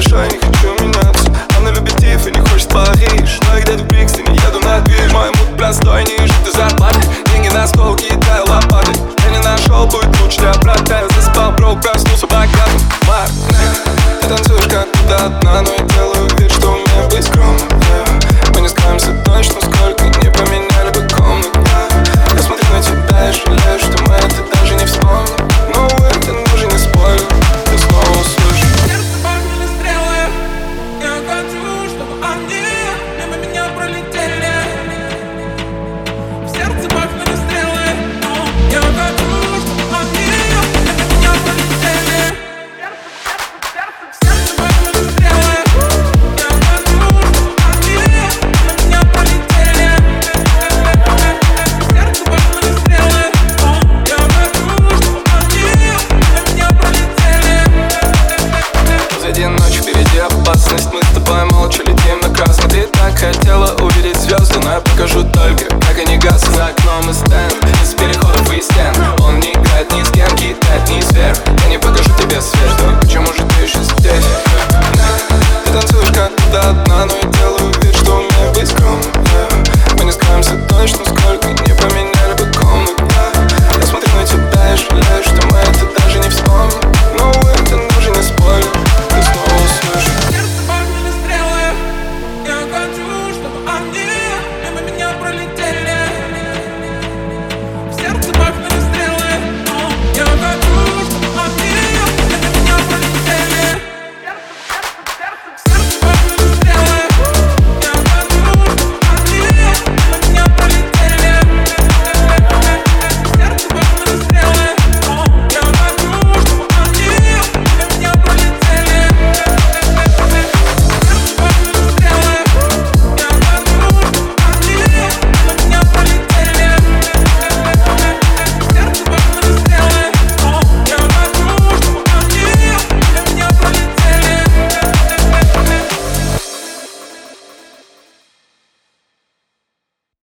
хороша, не хочу меняться. Она любит Тиффи, не хочет Париж. Но я где-то в Брикстоне еду на движ. Мой муд простой, не ищу ты зарплаты. Деньги на стол, кидаю лопаты. Я не нашел, будет лучше для брата Я засыпал, бро, проснулся богатым. Марк, ты танцуешь как будто одна, но я Monday. Но я покажу только, как они гасят за окном и стенд.